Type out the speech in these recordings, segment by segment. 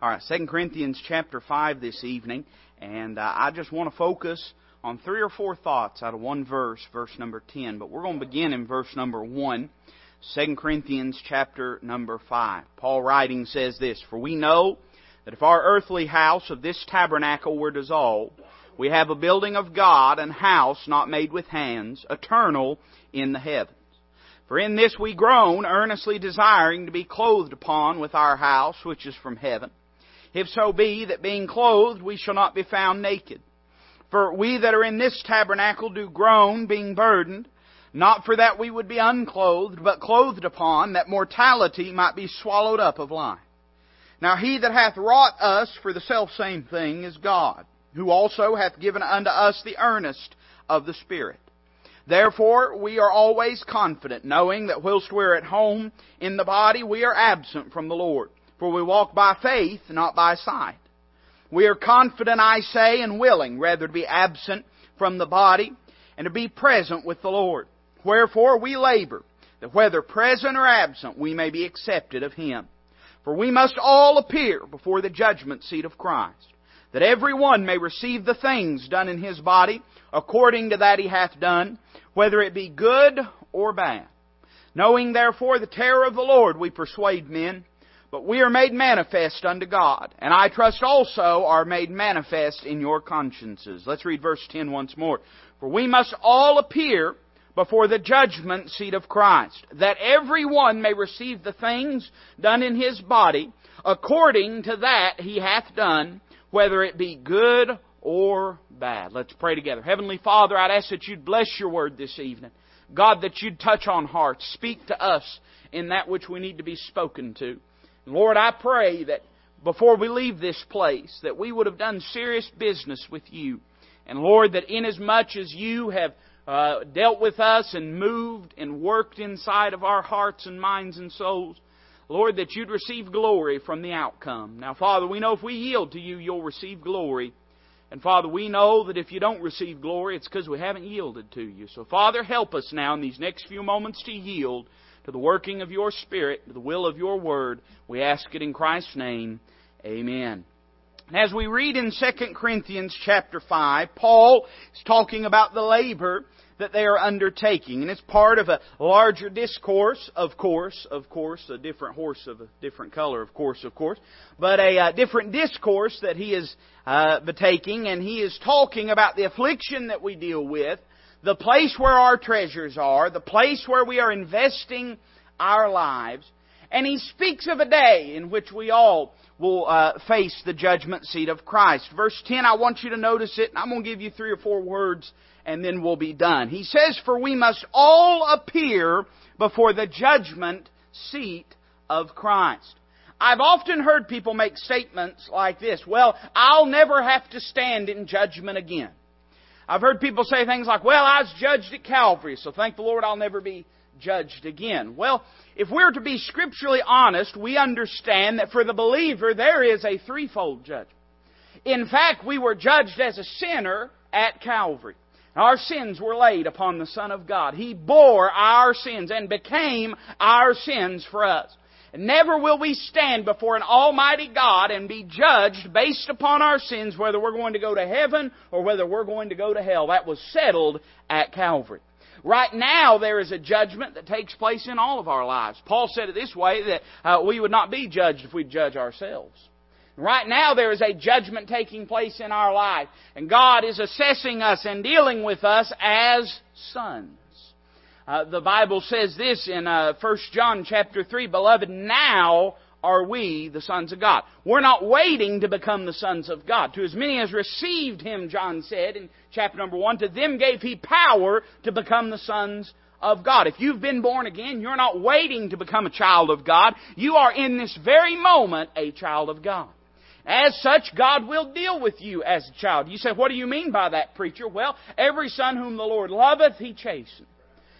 All right, Second Corinthians chapter 5 this evening, and uh, I just want to focus on three or four thoughts out of one verse, verse number 10. But we're going to begin in verse number 1, 2 Corinthians chapter number 5. Paul writing says this, For we know that if our earthly house of this tabernacle were dissolved, we have a building of God, an house not made with hands, eternal in the heavens. For in this we groan, earnestly desiring to be clothed upon with our house which is from heaven if so be that being clothed we shall not be found naked. For we that are in this tabernacle do groan, being burdened, not for that we would be unclothed, but clothed upon, that mortality might be swallowed up of life. Now he that hath wrought us for the selfsame thing is God, who also hath given unto us the earnest of the Spirit. Therefore we are always confident, knowing that whilst we are at home in the body, we are absent from the Lord. For we walk by faith, not by sight. We are confident, I say, and willing rather to be absent from the body and to be present with the Lord. Wherefore we labor, that whether present or absent we may be accepted of Him. For we must all appear before the judgment seat of Christ, that every one may receive the things done in his body according to that he hath done, whether it be good or bad. Knowing therefore the terror of the Lord, we persuade men. But we are made manifest unto God, and I trust also are made manifest in your consciences. Let's read verse 10 once more. For we must all appear before the judgment seat of Christ, that every one may receive the things done in his body according to that he hath done, whether it be good or bad. Let's pray together. Heavenly Father, I'd ask that you'd bless your word this evening. God, that you'd touch on hearts, speak to us in that which we need to be spoken to. Lord, I pray that before we leave this place, that we would have done serious business with you. And Lord, that inasmuch as you have uh, dealt with us and moved and worked inside of our hearts and minds and souls, Lord, that you'd receive glory from the outcome. Now, Father, we know if we yield to you, you'll receive glory. And Father, we know that if you don't receive glory, it's because we haven't yielded to you. So, Father, help us now in these next few moments to yield to the working of your Spirit, to the will of your Word. We ask it in Christ's name. Amen. As we read in 2 Corinthians chapter 5, Paul is talking about the labor that they are undertaking. And it's part of a larger discourse, of course, of course, a different horse of a different color, of course, of course, but a uh, different discourse that he is uh, taking, and he is talking about the affliction that we deal with, the place where our treasures are, the place where we are investing our lives. And he speaks of a day in which we all will uh, face the judgment seat of Christ. Verse 10, I want you to notice it, and I'm going to give you three or four words, and then we'll be done. He says, For we must all appear before the judgment seat of Christ. I've often heard people make statements like this, well, I'll never have to stand in judgment again. I've heard people say things like, well, I was judged at Calvary, so thank the Lord I'll never be judged again. Well, if we're to be scripturally honest, we understand that for the believer there is a threefold judgment. In fact, we were judged as a sinner at Calvary. Our sins were laid upon the Son of God. He bore our sins and became our sins for us. Never will we stand before an Almighty God and be judged based upon our sins, whether we're going to go to heaven or whether we're going to go to hell. That was settled at Calvary. Right now, there is a judgment that takes place in all of our lives. Paul said it this way that uh, we would not be judged if we judge ourselves. Right now, there is a judgment taking place in our life, and God is assessing us and dealing with us as sons. Uh, the Bible says this in uh, 1 John chapter 3, Beloved, now are we the sons of God. We're not waiting to become the sons of God. To as many as received Him, John said in chapter number 1, to them gave He power to become the sons of God. If you've been born again, you're not waiting to become a child of God. You are in this very moment a child of God. As such, God will deal with you as a child. You say, what do you mean by that, preacher? Well, every son whom the Lord loveth, He chastens.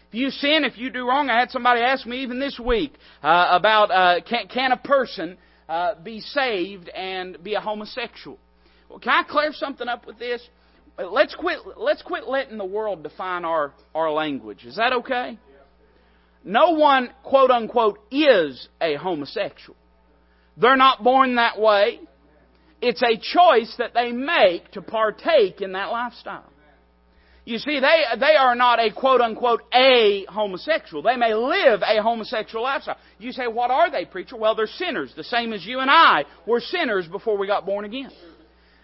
If you sin, if you do wrong, I had somebody ask me even this week uh, about uh, can, can a person uh, be saved and be a homosexual? Well, can I clear something up with this? Let's quit. Let's quit letting the world define our our language. Is that okay? No one, quote unquote, is a homosexual. They're not born that way. It's a choice that they make to partake in that lifestyle. You see, they, they are not a quote unquote a homosexual. They may live a homosexual lifestyle. You say, what are they, preacher? Well, they're sinners, the same as you and I were sinners before we got born again.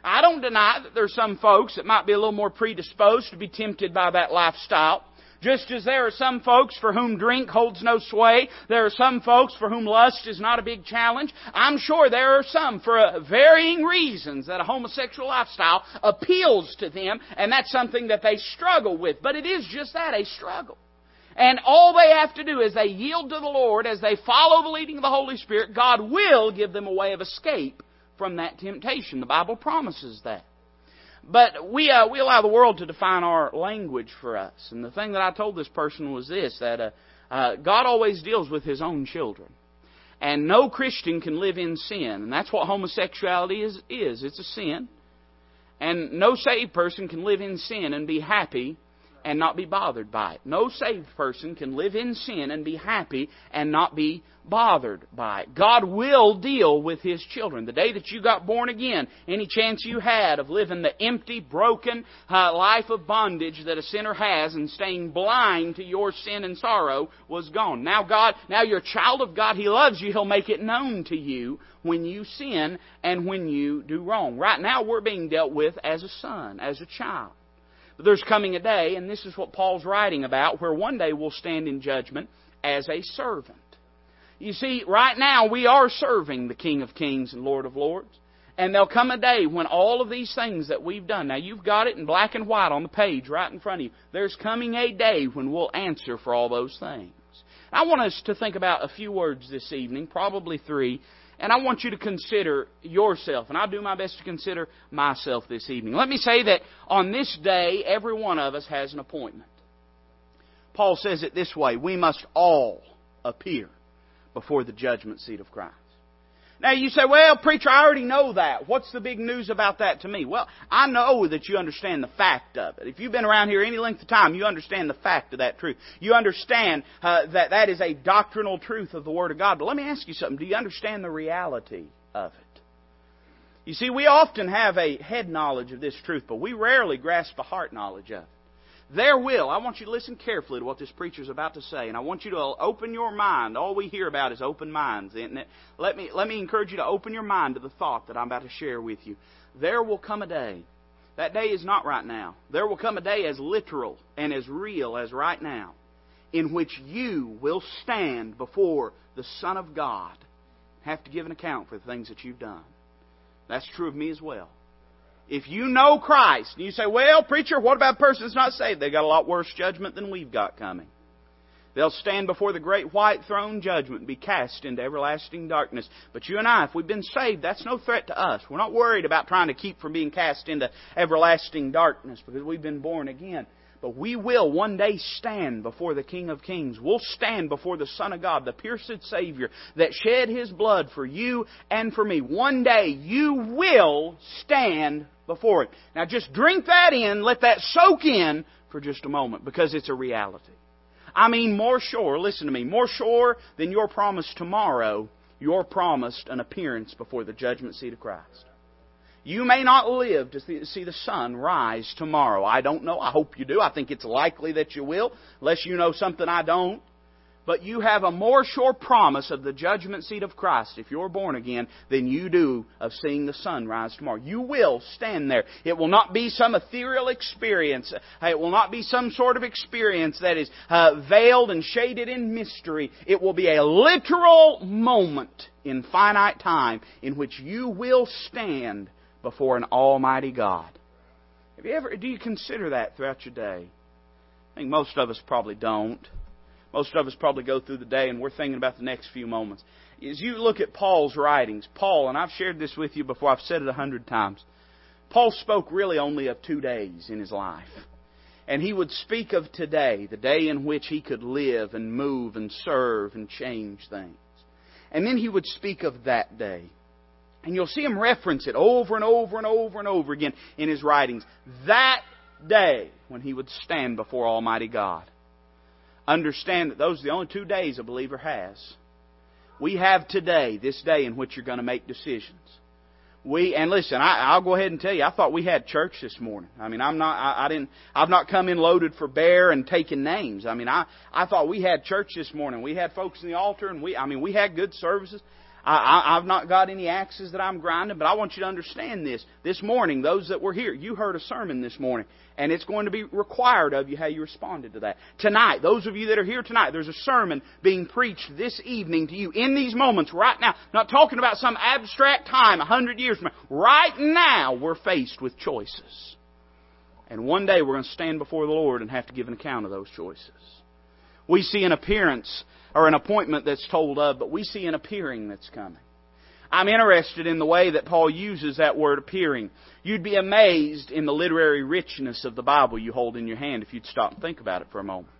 I don't deny that there's some folks that might be a little more predisposed to be tempted by that lifestyle. Just as there are some folks for whom drink holds no sway, there are some folks for whom lust is not a big challenge. I'm sure there are some for uh, varying reasons that a homosexual lifestyle appeals to them, and that's something that they struggle with. But it is just that, a struggle. And all they have to do is they yield to the Lord as they follow the leading of the Holy Spirit, God will give them a way of escape from that temptation. The Bible promises that. But we uh, we allow the world to define our language for us. And the thing that I told this person was this: that uh, uh, God always deals with His own children, and no Christian can live in sin, and that's what homosexuality is. Is it's a sin, and no saved person can live in sin and be happy and not be bothered by it. No saved person can live in sin and be happy and not be bothered by it. God will deal with His children. The day that you got born again, any chance you had of living the empty, broken uh, life of bondage that a sinner has and staying blind to your sin and sorrow was gone. Now God, now you're a child of God. He loves you. He'll make it known to you when you sin and when you do wrong. Right now we're being dealt with as a son, as a child. But there's coming a day, and this is what Paul's writing about, where one day we'll stand in judgment as a servant. You see, right now we are serving the King of Kings and Lord of Lords. And there'll come a day when all of these things that we've done, now you've got it in black and white on the page right in front of you. There's coming a day when we'll answer for all those things. I want us to think about a few words this evening, probably three, and I want you to consider yourself, and I'll do my best to consider myself this evening. Let me say that on this day, every one of us has an appointment. Paul says it this way we must all appear before the judgment seat of Christ. Now you say, well, preacher, I already know that. What's the big news about that to me? Well, I know that you understand the fact of it. If you've been around here any length of time, you understand the fact of that truth. You understand uh, that that is a doctrinal truth of the Word of God. But let me ask you something. Do you understand the reality of it? You see, we often have a head knowledge of this truth, but we rarely grasp a heart knowledge of it. There will. I want you to listen carefully to what this preacher is about to say, and I want you to open your mind. All we hear about is open minds, isn't it? Let me, let me encourage you to open your mind to the thought that I'm about to share with you. There will come a day. That day is not right now. There will come a day as literal and as real as right now in which you will stand before the Son of God, and have to give an account for the things that you've done. That's true of me as well. If you know Christ, and you say, well, preacher, what about a person that's not saved? They've got a lot worse judgment than we've got coming. They'll stand before the great white throne judgment and be cast into everlasting darkness. But you and I, if we've been saved, that's no threat to us. We're not worried about trying to keep from being cast into everlasting darkness because we've been born again. But we will one day stand before the King of Kings. We'll stand before the Son of God, the pierced Savior that shed His blood for you and for me. One day you will stand before it. Now just drink that in, let that soak in for just a moment because it's a reality. I mean more sure, listen to me, more sure than your promise tomorrow, you're promised an appearance before the judgment seat of Christ. You may not live to see the sun rise tomorrow. I don't know. I hope you do. I think it's likely that you will, unless you know something I don't. But you have a more sure promise of the judgment seat of Christ if you're born again than you do of seeing the sun rise tomorrow. You will stand there. It will not be some ethereal experience. It will not be some sort of experience that is uh, veiled and shaded in mystery. It will be a literal moment in finite time in which you will stand before an almighty God. Have you ever do you consider that throughout your day? I think most of us probably don't. Most of us probably go through the day and we're thinking about the next few moments. As you look at Paul's writings, Paul, and I've shared this with you before, I've said it a hundred times. Paul spoke really only of two days in his life. And he would speak of today, the day in which he could live and move and serve and change things. And then he would speak of that day. And you'll see him reference it over and over and over and over again in his writings. That day when he would stand before Almighty God. Understand that those are the only two days a believer has. We have today, this day in which you're going to make decisions. we and listen I, i'll go ahead and tell you i thought we had church this morning i mean i'm not I, I didn't i've not come in loaded for bear and taking names i mean i i thought we had church this morning we had folks in the altar and we i mean we had good services I, I've not got any axes that I'm grinding, but I want you to understand this. This morning, those that were here, you heard a sermon this morning, and it's going to be required of you how you responded to that. Tonight, those of you that are here tonight, there's a sermon being preached this evening to you in these moments right now. Not talking about some abstract time a hundred years from now. Right now, we're faced with choices. And one day we're going to stand before the Lord and have to give an account of those choices. We see an appearance or an appointment that's told of, but we see an appearing that's coming. I'm interested in the way that Paul uses that word appearing. You'd be amazed in the literary richness of the Bible you hold in your hand if you'd stop and think about it for a moment.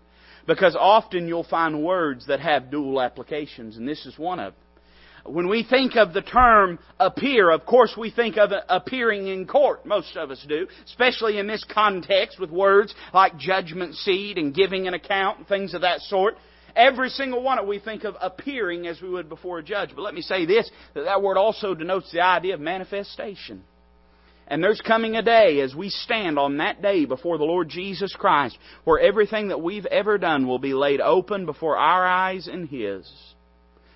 Because often you'll find words that have dual applications, and this is one of them. When we think of the term appear, of course we think of appearing in court. Most of us do. Especially in this context with words like judgment seat and giving an account and things of that sort. Every single one of we think of appearing as we would before a judge. But let me say this, that that word also denotes the idea of manifestation. And there's coming a day as we stand on that day before the Lord Jesus Christ where everything that we've ever done will be laid open before our eyes and His.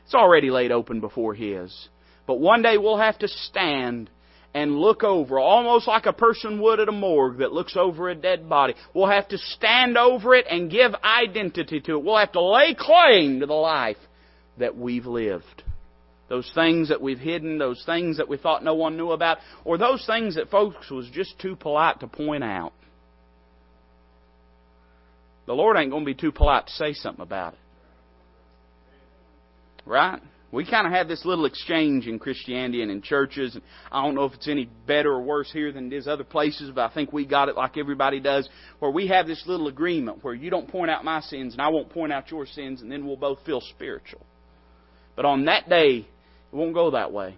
It's already laid open before His. But one day we'll have to stand and look over, almost like a person would at a morgue that looks over a dead body. We'll have to stand over it and give identity to it. We'll have to lay claim to the life that we've lived. Those things that we've hidden, those things that we thought no one knew about, or those things that folks was just too polite to point out. The Lord ain't going to be too polite to say something about it. Right? We kind of have this little exchange in Christianity and in churches. And I don't know if it's any better or worse here than it is other places, but I think we got it like everybody does, where we have this little agreement where you don't point out my sins and I won't point out your sins, and then we'll both feel spiritual. But on that day, it won't go that way.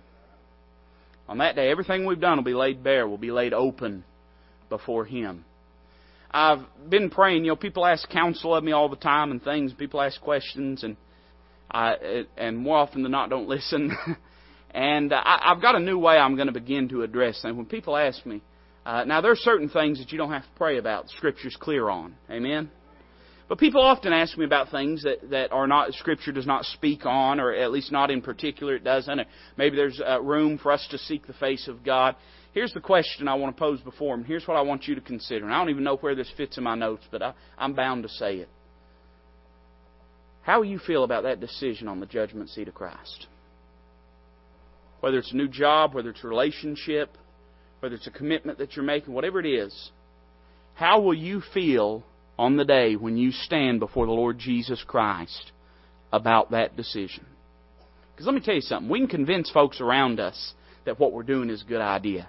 On that day, everything we've done will be laid bare, will be laid open before Him. I've been praying. You know, people ask counsel of me all the time and things. People ask questions, and And more often than not, don't listen. and uh, I, I've got a new way I'm going to begin to address things. When people ask me, uh, now there are certain things that you don't have to pray about. Scripture's clear on. Amen. But people often ask me about things that, that are not Scripture does not speak on, or at least not in particular it doesn't. maybe there's uh, room for us to seek the face of God. Here's the question I want to pose before him. Here's what I want you to consider. And I don't even know where this fits in my notes, but I, I'm bound to say it. How will you feel about that decision on the judgment seat of Christ? Whether it's a new job, whether it's a relationship, whether it's a commitment that you're making, whatever it is, how will you feel on the day when you stand before the Lord Jesus Christ about that decision? Because let me tell you something. We can convince folks around us that what we're doing is a good idea.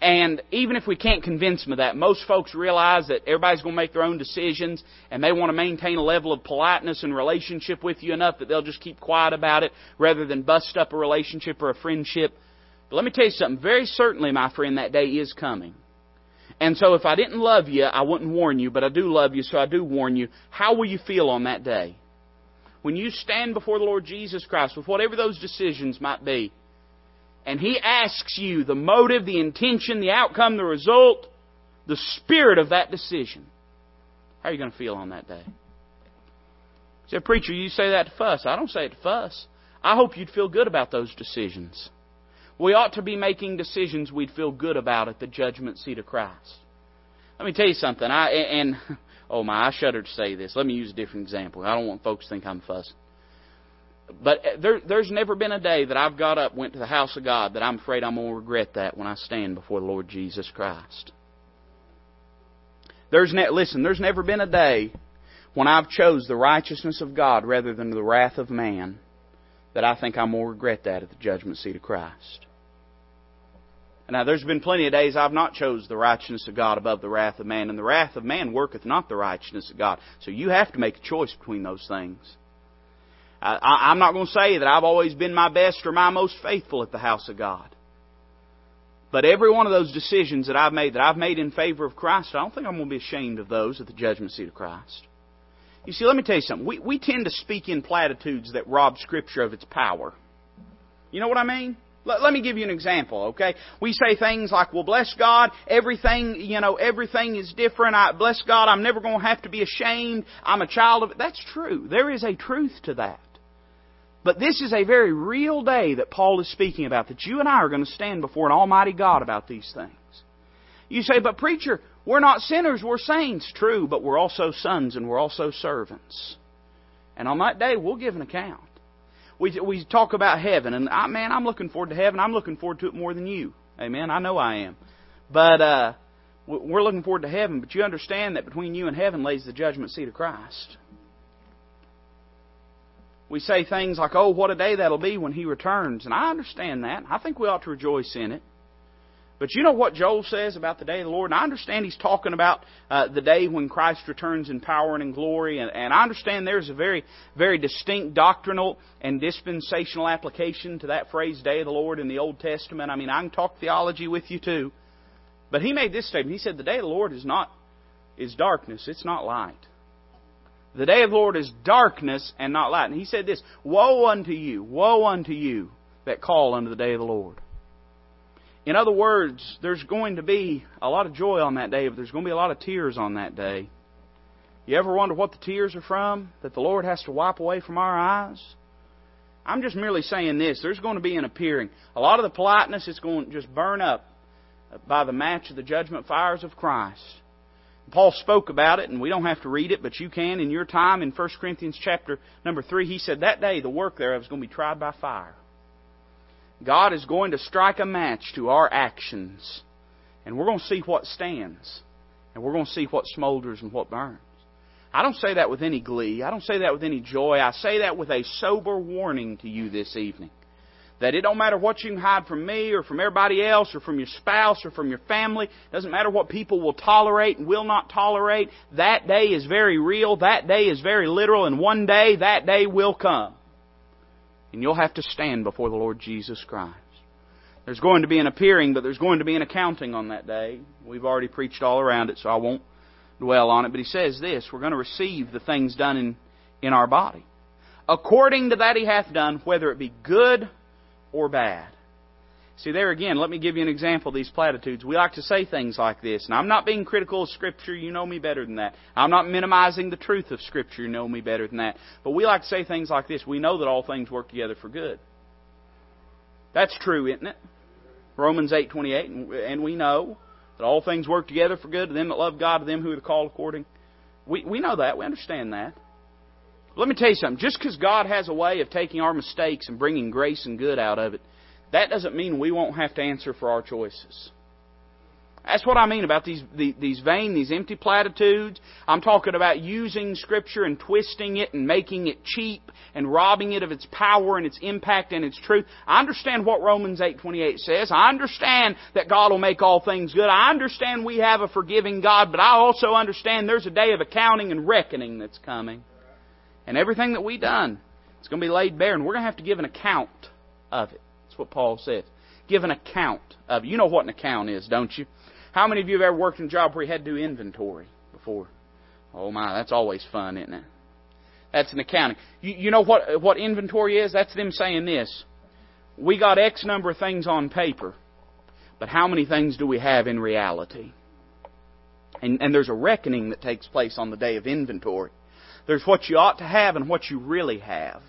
And even if we can't convince them of that, most folks realize that everybody's going to make their own decisions and they want to maintain a level of politeness and relationship with you enough that they'll just keep quiet about it rather than bust up a relationship or a friendship. But let me tell you something. Very certainly, my friend, that day is coming. And so if I didn't love you, I wouldn't warn you, but I do love you, so I do warn you. How will you feel on that day? When you stand before the Lord Jesus Christ with whatever those decisions might be, and He asks you the motive, the intention, the outcome, the result, the spirit of that decision, how are you going to feel on that day? You say, Preacher, you say that to fuss. I don't say it to fuss. I hope you'd feel good about those decisions. We ought to be making decisions we'd feel good about at the judgment seat of Christ. Let me tell you something. I and oh my, I shudder to say this. Let me use a different example. I don't want folks to think I'm fussing. But uh, there, there's never been a day that I've got up, went to the house of God, that I'm afraid I'm going to regret that when I stand before the Lord Jesus Christ. There's ne- listen, there's never been a day when I've chose the righteousness of God rather than the wrath of man that I think I'm going to regret that at the judgment seat of Christ. Now, there's been plenty of days I've not chose the righteousness of God above the wrath of man, and the wrath of man worketh not the righteousness of God. So you have to make a choice between those things. I, I'm not going to say that I've always been my best or my most faithful at the house of God. But every one of those decisions that I've made, that I've made in favor of Christ, I don't think I'm going to be ashamed of those at the judgment seat of Christ. You see, let me tell you something. We, we tend to speak in platitudes that rob Scripture of its power. You know what I mean? Let, let me give you an example, okay? We say things like, well, bless God, everything, you know, everything is different. I, bless God, I'm never going to have to be ashamed. I'm a child of it. That's true. There is a truth to that. But this is a very real day that Paul is speaking about, that you and I are going to stand before an Almighty God about these things. You say, but preacher, we're not sinners, we're saints. True, but we're also sons and we're also servants. And on that day, we'll give an account. We, we talk about heaven, and I, man, I'm looking forward to heaven. I'm looking forward to it more than you. Amen. I know I am. But uh, we're looking forward to heaven, but you understand that between you and heaven lays the judgment seat of Christ. We say things like, oh, what a day that'll be when He returns. And I understand that. I think we ought to rejoice in it. But you know what Joel says about the day of the Lord? And I understand he's talking about uh, the day when Christ returns in power and in glory. And, and I understand there's a very, very distinct doctrinal and dispensational application to that phrase, day of the Lord, in the Old Testament. I mean, I can talk theology with you too. But he made this statement. He said, the day of the Lord is not, is darkness. It's not light. The day of the Lord is darkness and not light. And he said this, Woe unto you, woe unto you that call unto the day of the Lord. In other words, there's going to be a lot of joy on that day, but there's going to be a lot of tears on that day. You ever wonder what the tears are from that the Lord has to wipe away from our eyes? I'm just merely saying this. There's going to be an appearing. A lot of the politeness is going to just burn up by the match of the judgment fires of Christ. Paul spoke about it, and we don't have to read it, but you can in your time in 1 Corinthians chapter number 3. He said that day the work thereof is going to be tried by fire. God is going to strike a match to our actions. And we're going to see what stands. And we're going to see what smolders and what burns. I don't say that with any glee. I don't say that with any joy. I say that with a sober warning to you this evening. That it don't matter what you can hide from me or from everybody else or from your spouse or from your family. It doesn't matter what people will tolerate and will not tolerate. That day is very real. That day is very literal. And one day that day will come. And you'll have to stand before the Lord Jesus Christ. There's going to be an appearing, but there's going to be an accounting on that day. We've already preached all around it, so I won't dwell on it. But he says this we're going to receive the things done in, in our body. According to that he hath done, whether it be good or bad. See, there again, let me give you an example of these platitudes. We like to say things like this, and I'm not being critical of Scripture, you know me better than that. I'm not minimizing the truth of Scripture, you know me better than that. But we like to say things like this we know that all things work together for good. That's true, isn't it? Romans 8.28, and we know that all things work together for good to them that love God, to them who are called according. We, we know that, we understand that. Let me tell you something. Just because God has a way of taking our mistakes and bringing grace and good out of it, that doesn't mean we won't have to answer for our choices. That's what I mean about these, these vain, these empty platitudes. I'm talking about using Scripture and twisting it and making it cheap and robbing it of its power and its impact and its truth. I understand what Romans 8:28 says. I understand that God will make all things good. I understand we have a forgiving God, but I also understand there's a day of accounting and reckoning that's coming. And everything that we've done, it's going to be laid bare, and we're going to have to give an account of it That's what Paul says. Give an account of it. You know what an account is, don't you? How many of you have ever worked in a job where you had to do inventory before? Oh my, that's always fun, isn't it? That's an accounting. You, you know what what inventory is? That's them saying this. We got X number of things on paper, but how many things do we have in reality? And, and there's a reckoning that takes place on the day of inventory. There's what you ought to have and what you really have.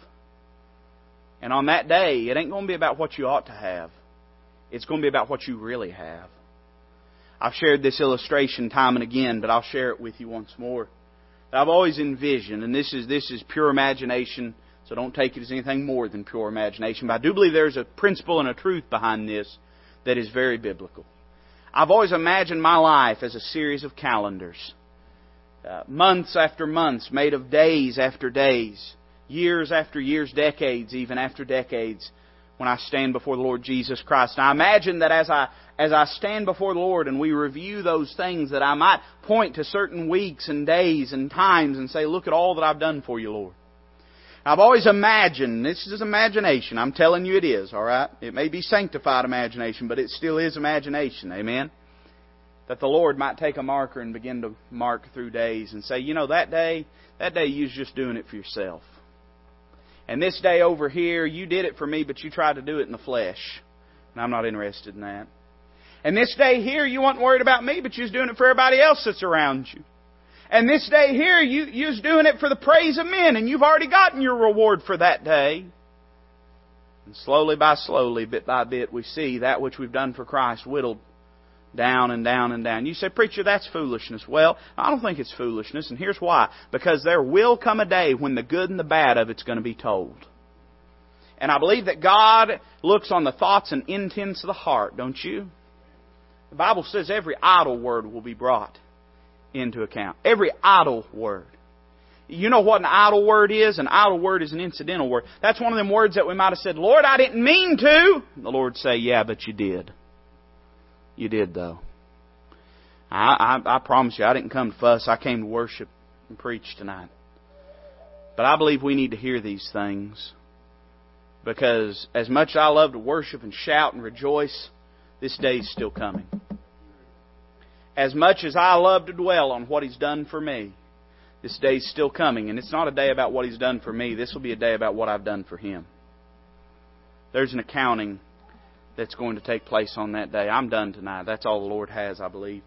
And on that day, it ain't going to be about what you ought to have. It's going to be about what you really have. I've shared this illustration time and again, but I'll share it with you once more. I've always envisioned, and this is, this is pure imagination, so don't take it as anything more than pure imagination, but I do believe there's a principle and a truth behind this that is very biblical. I've always imagined my life as a series of calendars. Uh, months after months, made of days after days years after years, decades even after decades, when I stand before the Lord Jesus Christ. And I imagine that as I as I stand before the Lord and we review those things, that I might point to certain weeks and days and times and say, "Look at all that I've done for you, Lord." I've always imagined, this is imagination, I'm telling you it is, alright? It may be sanctified imagination, but it still is imagination, amen? That the Lord might take a marker and begin to mark through days and say, you know, that day, that day you was just doing it for yourself. And this day over here, you did it for me, but you tried to do it in the flesh. And I'm not interested in that. And this day here, you weren't worried about me, but you was doing it for everybody else that's around you. And this day here, you, you was doing it for the praise of men, and you've already gotten your reward for that day. And slowly by slowly, bit by bit, we see that which we've done for Christ whittled down and down and down. You say, Preacher, that's foolishness. Well, I don't think it's foolishness, and here's why. Because there will come a day when the good and the bad of it's going to be told. And I believe that God looks on the thoughts and intents of the heart, don't you? The Bible says every idle word will be brought into account. Every idle word. You know what an idle word is? An idle word is an incidental word. That's one of them words that we might have said, Lord, I didn't mean to. The Lord say, Yeah, but you did. You did though. I, I, I promise you, I didn't come to fuss. I came to worship and preach tonight. But I believe we need to hear these things. Because as much as I love to worship and shout and rejoice, this day is still coming. As much as I love to dwell on what He's done for me, this day is still coming. And it's not a day about what He's done for me. This will be a day about what I've done for Him. There's an accounting that's going to take place on that day. I'm done tonight. That's all the Lord has, I believe.